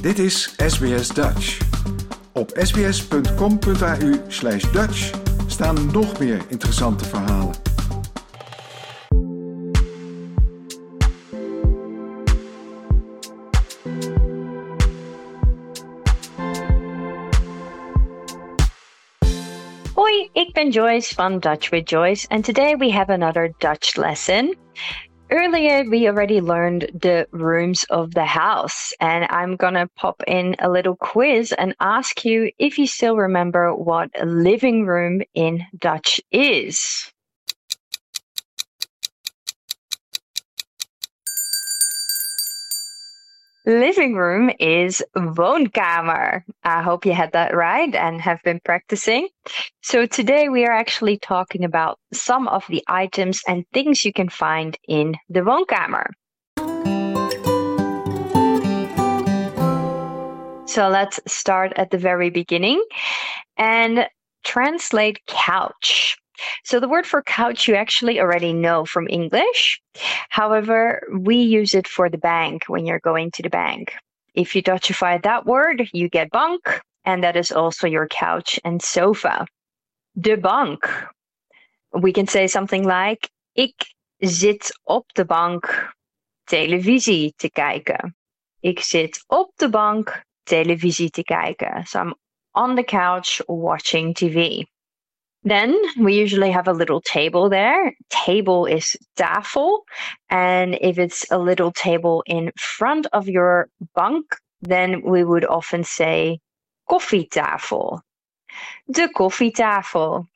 Dit is SBS Dutch. Op sbs.com.au slash Dutch staan nog meer interessante verhalen. Hoi, ik ben Joyce van Dutch with Joyce, and today we have another Dutch lesson. Earlier, we already learned the rooms of the house, and I'm gonna pop in a little quiz and ask you if you still remember what a living room in Dutch is. Living room is woonkamer. I hope you had that right and have been practicing. So today we are actually talking about some of the items and things you can find in the woonkamer. So let's start at the very beginning and translate couch. So the word for couch you actually already know from English. However, we use it for the bank when you're going to the bank. If you Dutchify that word, you get bank, and that is also your couch and sofa. De bank. We can say something like Ik zit op de bank televisie te kijken. Ik zit op de bank televisie te kijken. So I'm on the couch watching TV. Then we usually have a little table there. Table is tafel. And if it's a little table in front of your bank, then we would often say koffietafel. De koffietafel.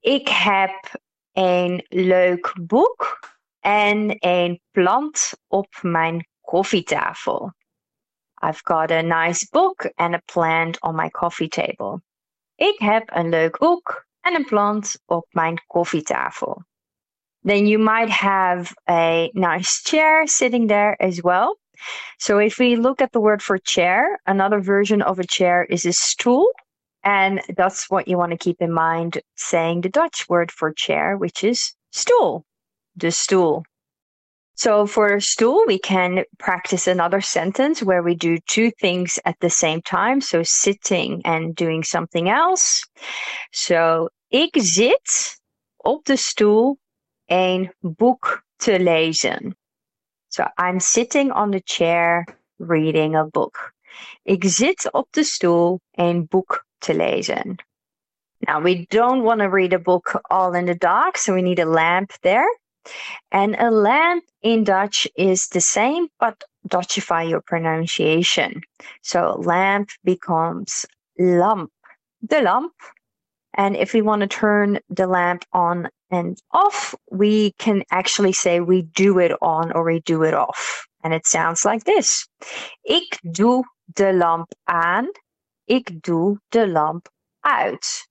Ik heb een leuk boek en een plant op mijn koffietafel. I've got a nice book and a plant on my coffee table. Ik heb een leuk boek en een plant op mijn koffietafel. Then you might have a nice chair sitting there as well. So if we look at the word for chair, another version of a chair is a stool. And that's what you want to keep in mind saying the Dutch word for chair, which is stoel. The stoel. So for stool, we can practice another sentence where we do two things at the same time. So sitting and doing something else. So ik zit op de stoel een boek te lezen. So I'm sitting on the chair reading a book. Ik zit op de stoel een boek te lezen. Now we don't want to read a book all in the dark, so we need a lamp there. And a lamp in Dutch is the same, but Dutchify your pronunciation. So lamp becomes lamp. the lamp. And if we want to turn the lamp on and off, we can actually say we do it on or we do it off. And it sounds like this. Ik doe de lamp aan. Ik doe de lamp uit.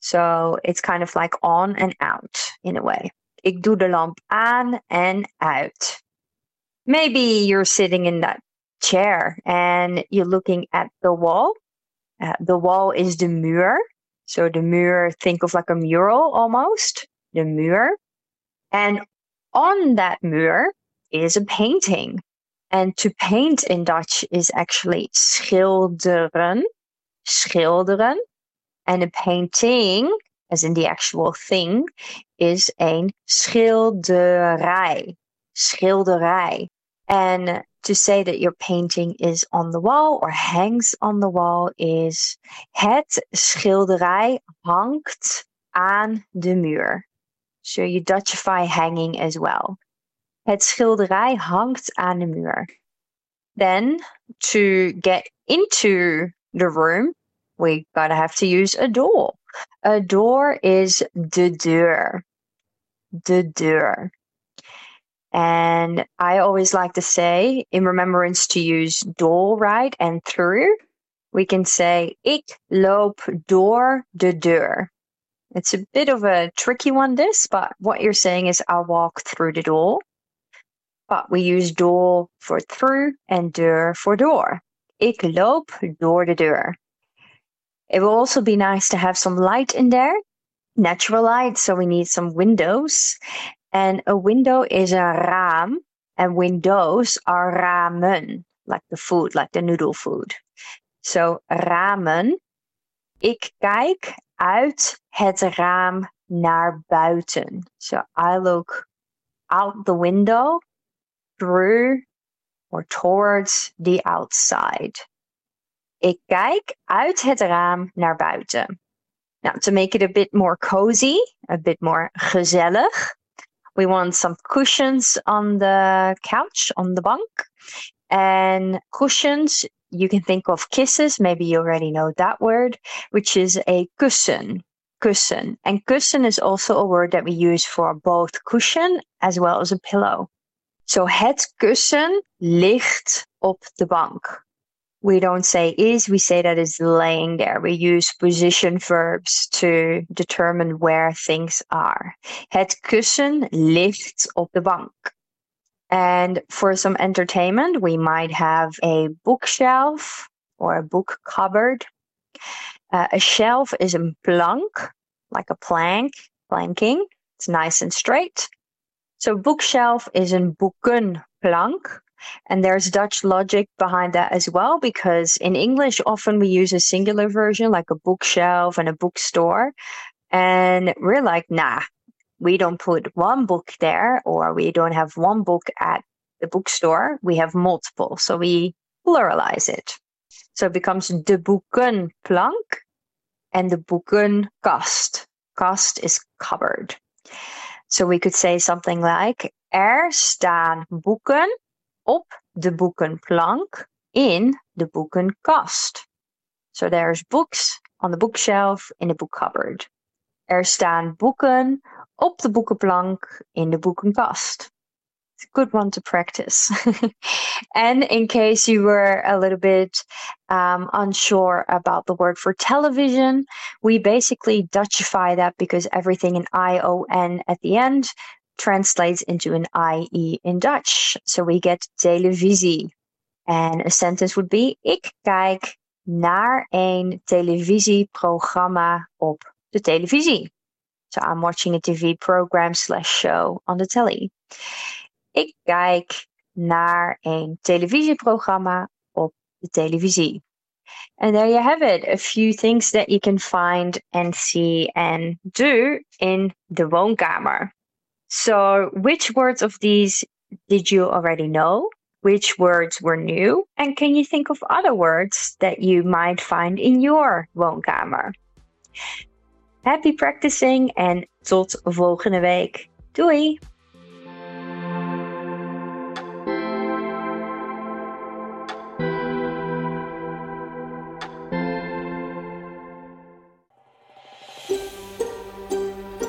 So it's kind of like on and out in a way. Ik doe de lamp aan en uit. Maybe you're sitting in that chair and you're looking at the wall. Uh, the wall is the muur. So the muur, think of like a mural almost. The muur. And on that muur is a painting. And to paint in Dutch is actually schilderen. Schilderen. And a painting, as in the actual thing, is een schilderij. Schilderij. And to say that your painting is on the wall or hangs on the wall is het schilderij hangt aan de muur. So you Dutchify hanging as well. Het schilderij hangt aan de muur. Then to get into the room, we gotta have to use a door. A door is de deur. De deur. And I always like to say, in remembrance to use door, right, and through, we can say, ik loop door de deur. It's a bit of a tricky one, this, but what you're saying is, I walk through the door. But we use door for through and deur for door. Ik loop door de deur. It will also be nice to have some light in there, natural light. So we need some windows. And a window is a raam, and windows are ramen. like the food, like the noodle food. So ramen. Ik kijk uit het raam naar buiten. So I look out the window through or towards the outside. Ik kijk uit het raam naar buiten. Now, to make it a bit more cozy, a bit more gezellig, we want some cushions on the couch, on the bunk. And cushions, you can think of kisses. Maybe you already know that word, which is a kussen. Kussen. And kussen is also a word that we use for both cushion as well as a pillow. So het kussen ligt op de bank we don't say is, we say that it's laying there. We use position verbs to determine where things are. Het kussen ligt op de bank. And for some entertainment, we might have a bookshelf or a book cupboard. Uh, a shelf is a plank, like a plank, planking. It's nice and straight. So bookshelf is een boekenplank. And there's Dutch logic behind that as well, because in English, often we use a singular version like a bookshelf and a bookstore. And we're like, nah, we don't put one book there or we don't have one book at the bookstore. We have multiple. So we pluralize it. So it becomes de boekenplank and de boekenkast. Kast is cupboard. So we could say something like, er staan boeken op de boekenplank in de boekenkast. So there's books on the bookshelf in the book cupboard. Er staan boeken op de boekenplank in de boekenkast. It's a good one to practice. and in case you were a little bit um, unsure about the word for television, we basically Dutchify that because everything in I O N at the end translates into an IE in Dutch. So we get televisie. And a sentence would be: Ik kijk naar een televisieprogramma op de televisie. So I'm watching a TV program slash show on the telly. Ik kijk naar een televisieprogramma op de televisie. And there you have it. A few things that you can find and see and do in de woonkamer. So, which words of these did you already know? Which words were new? And can you think of other words that you might find in your woonkamer? Happy practicing en tot volgende week. Doei!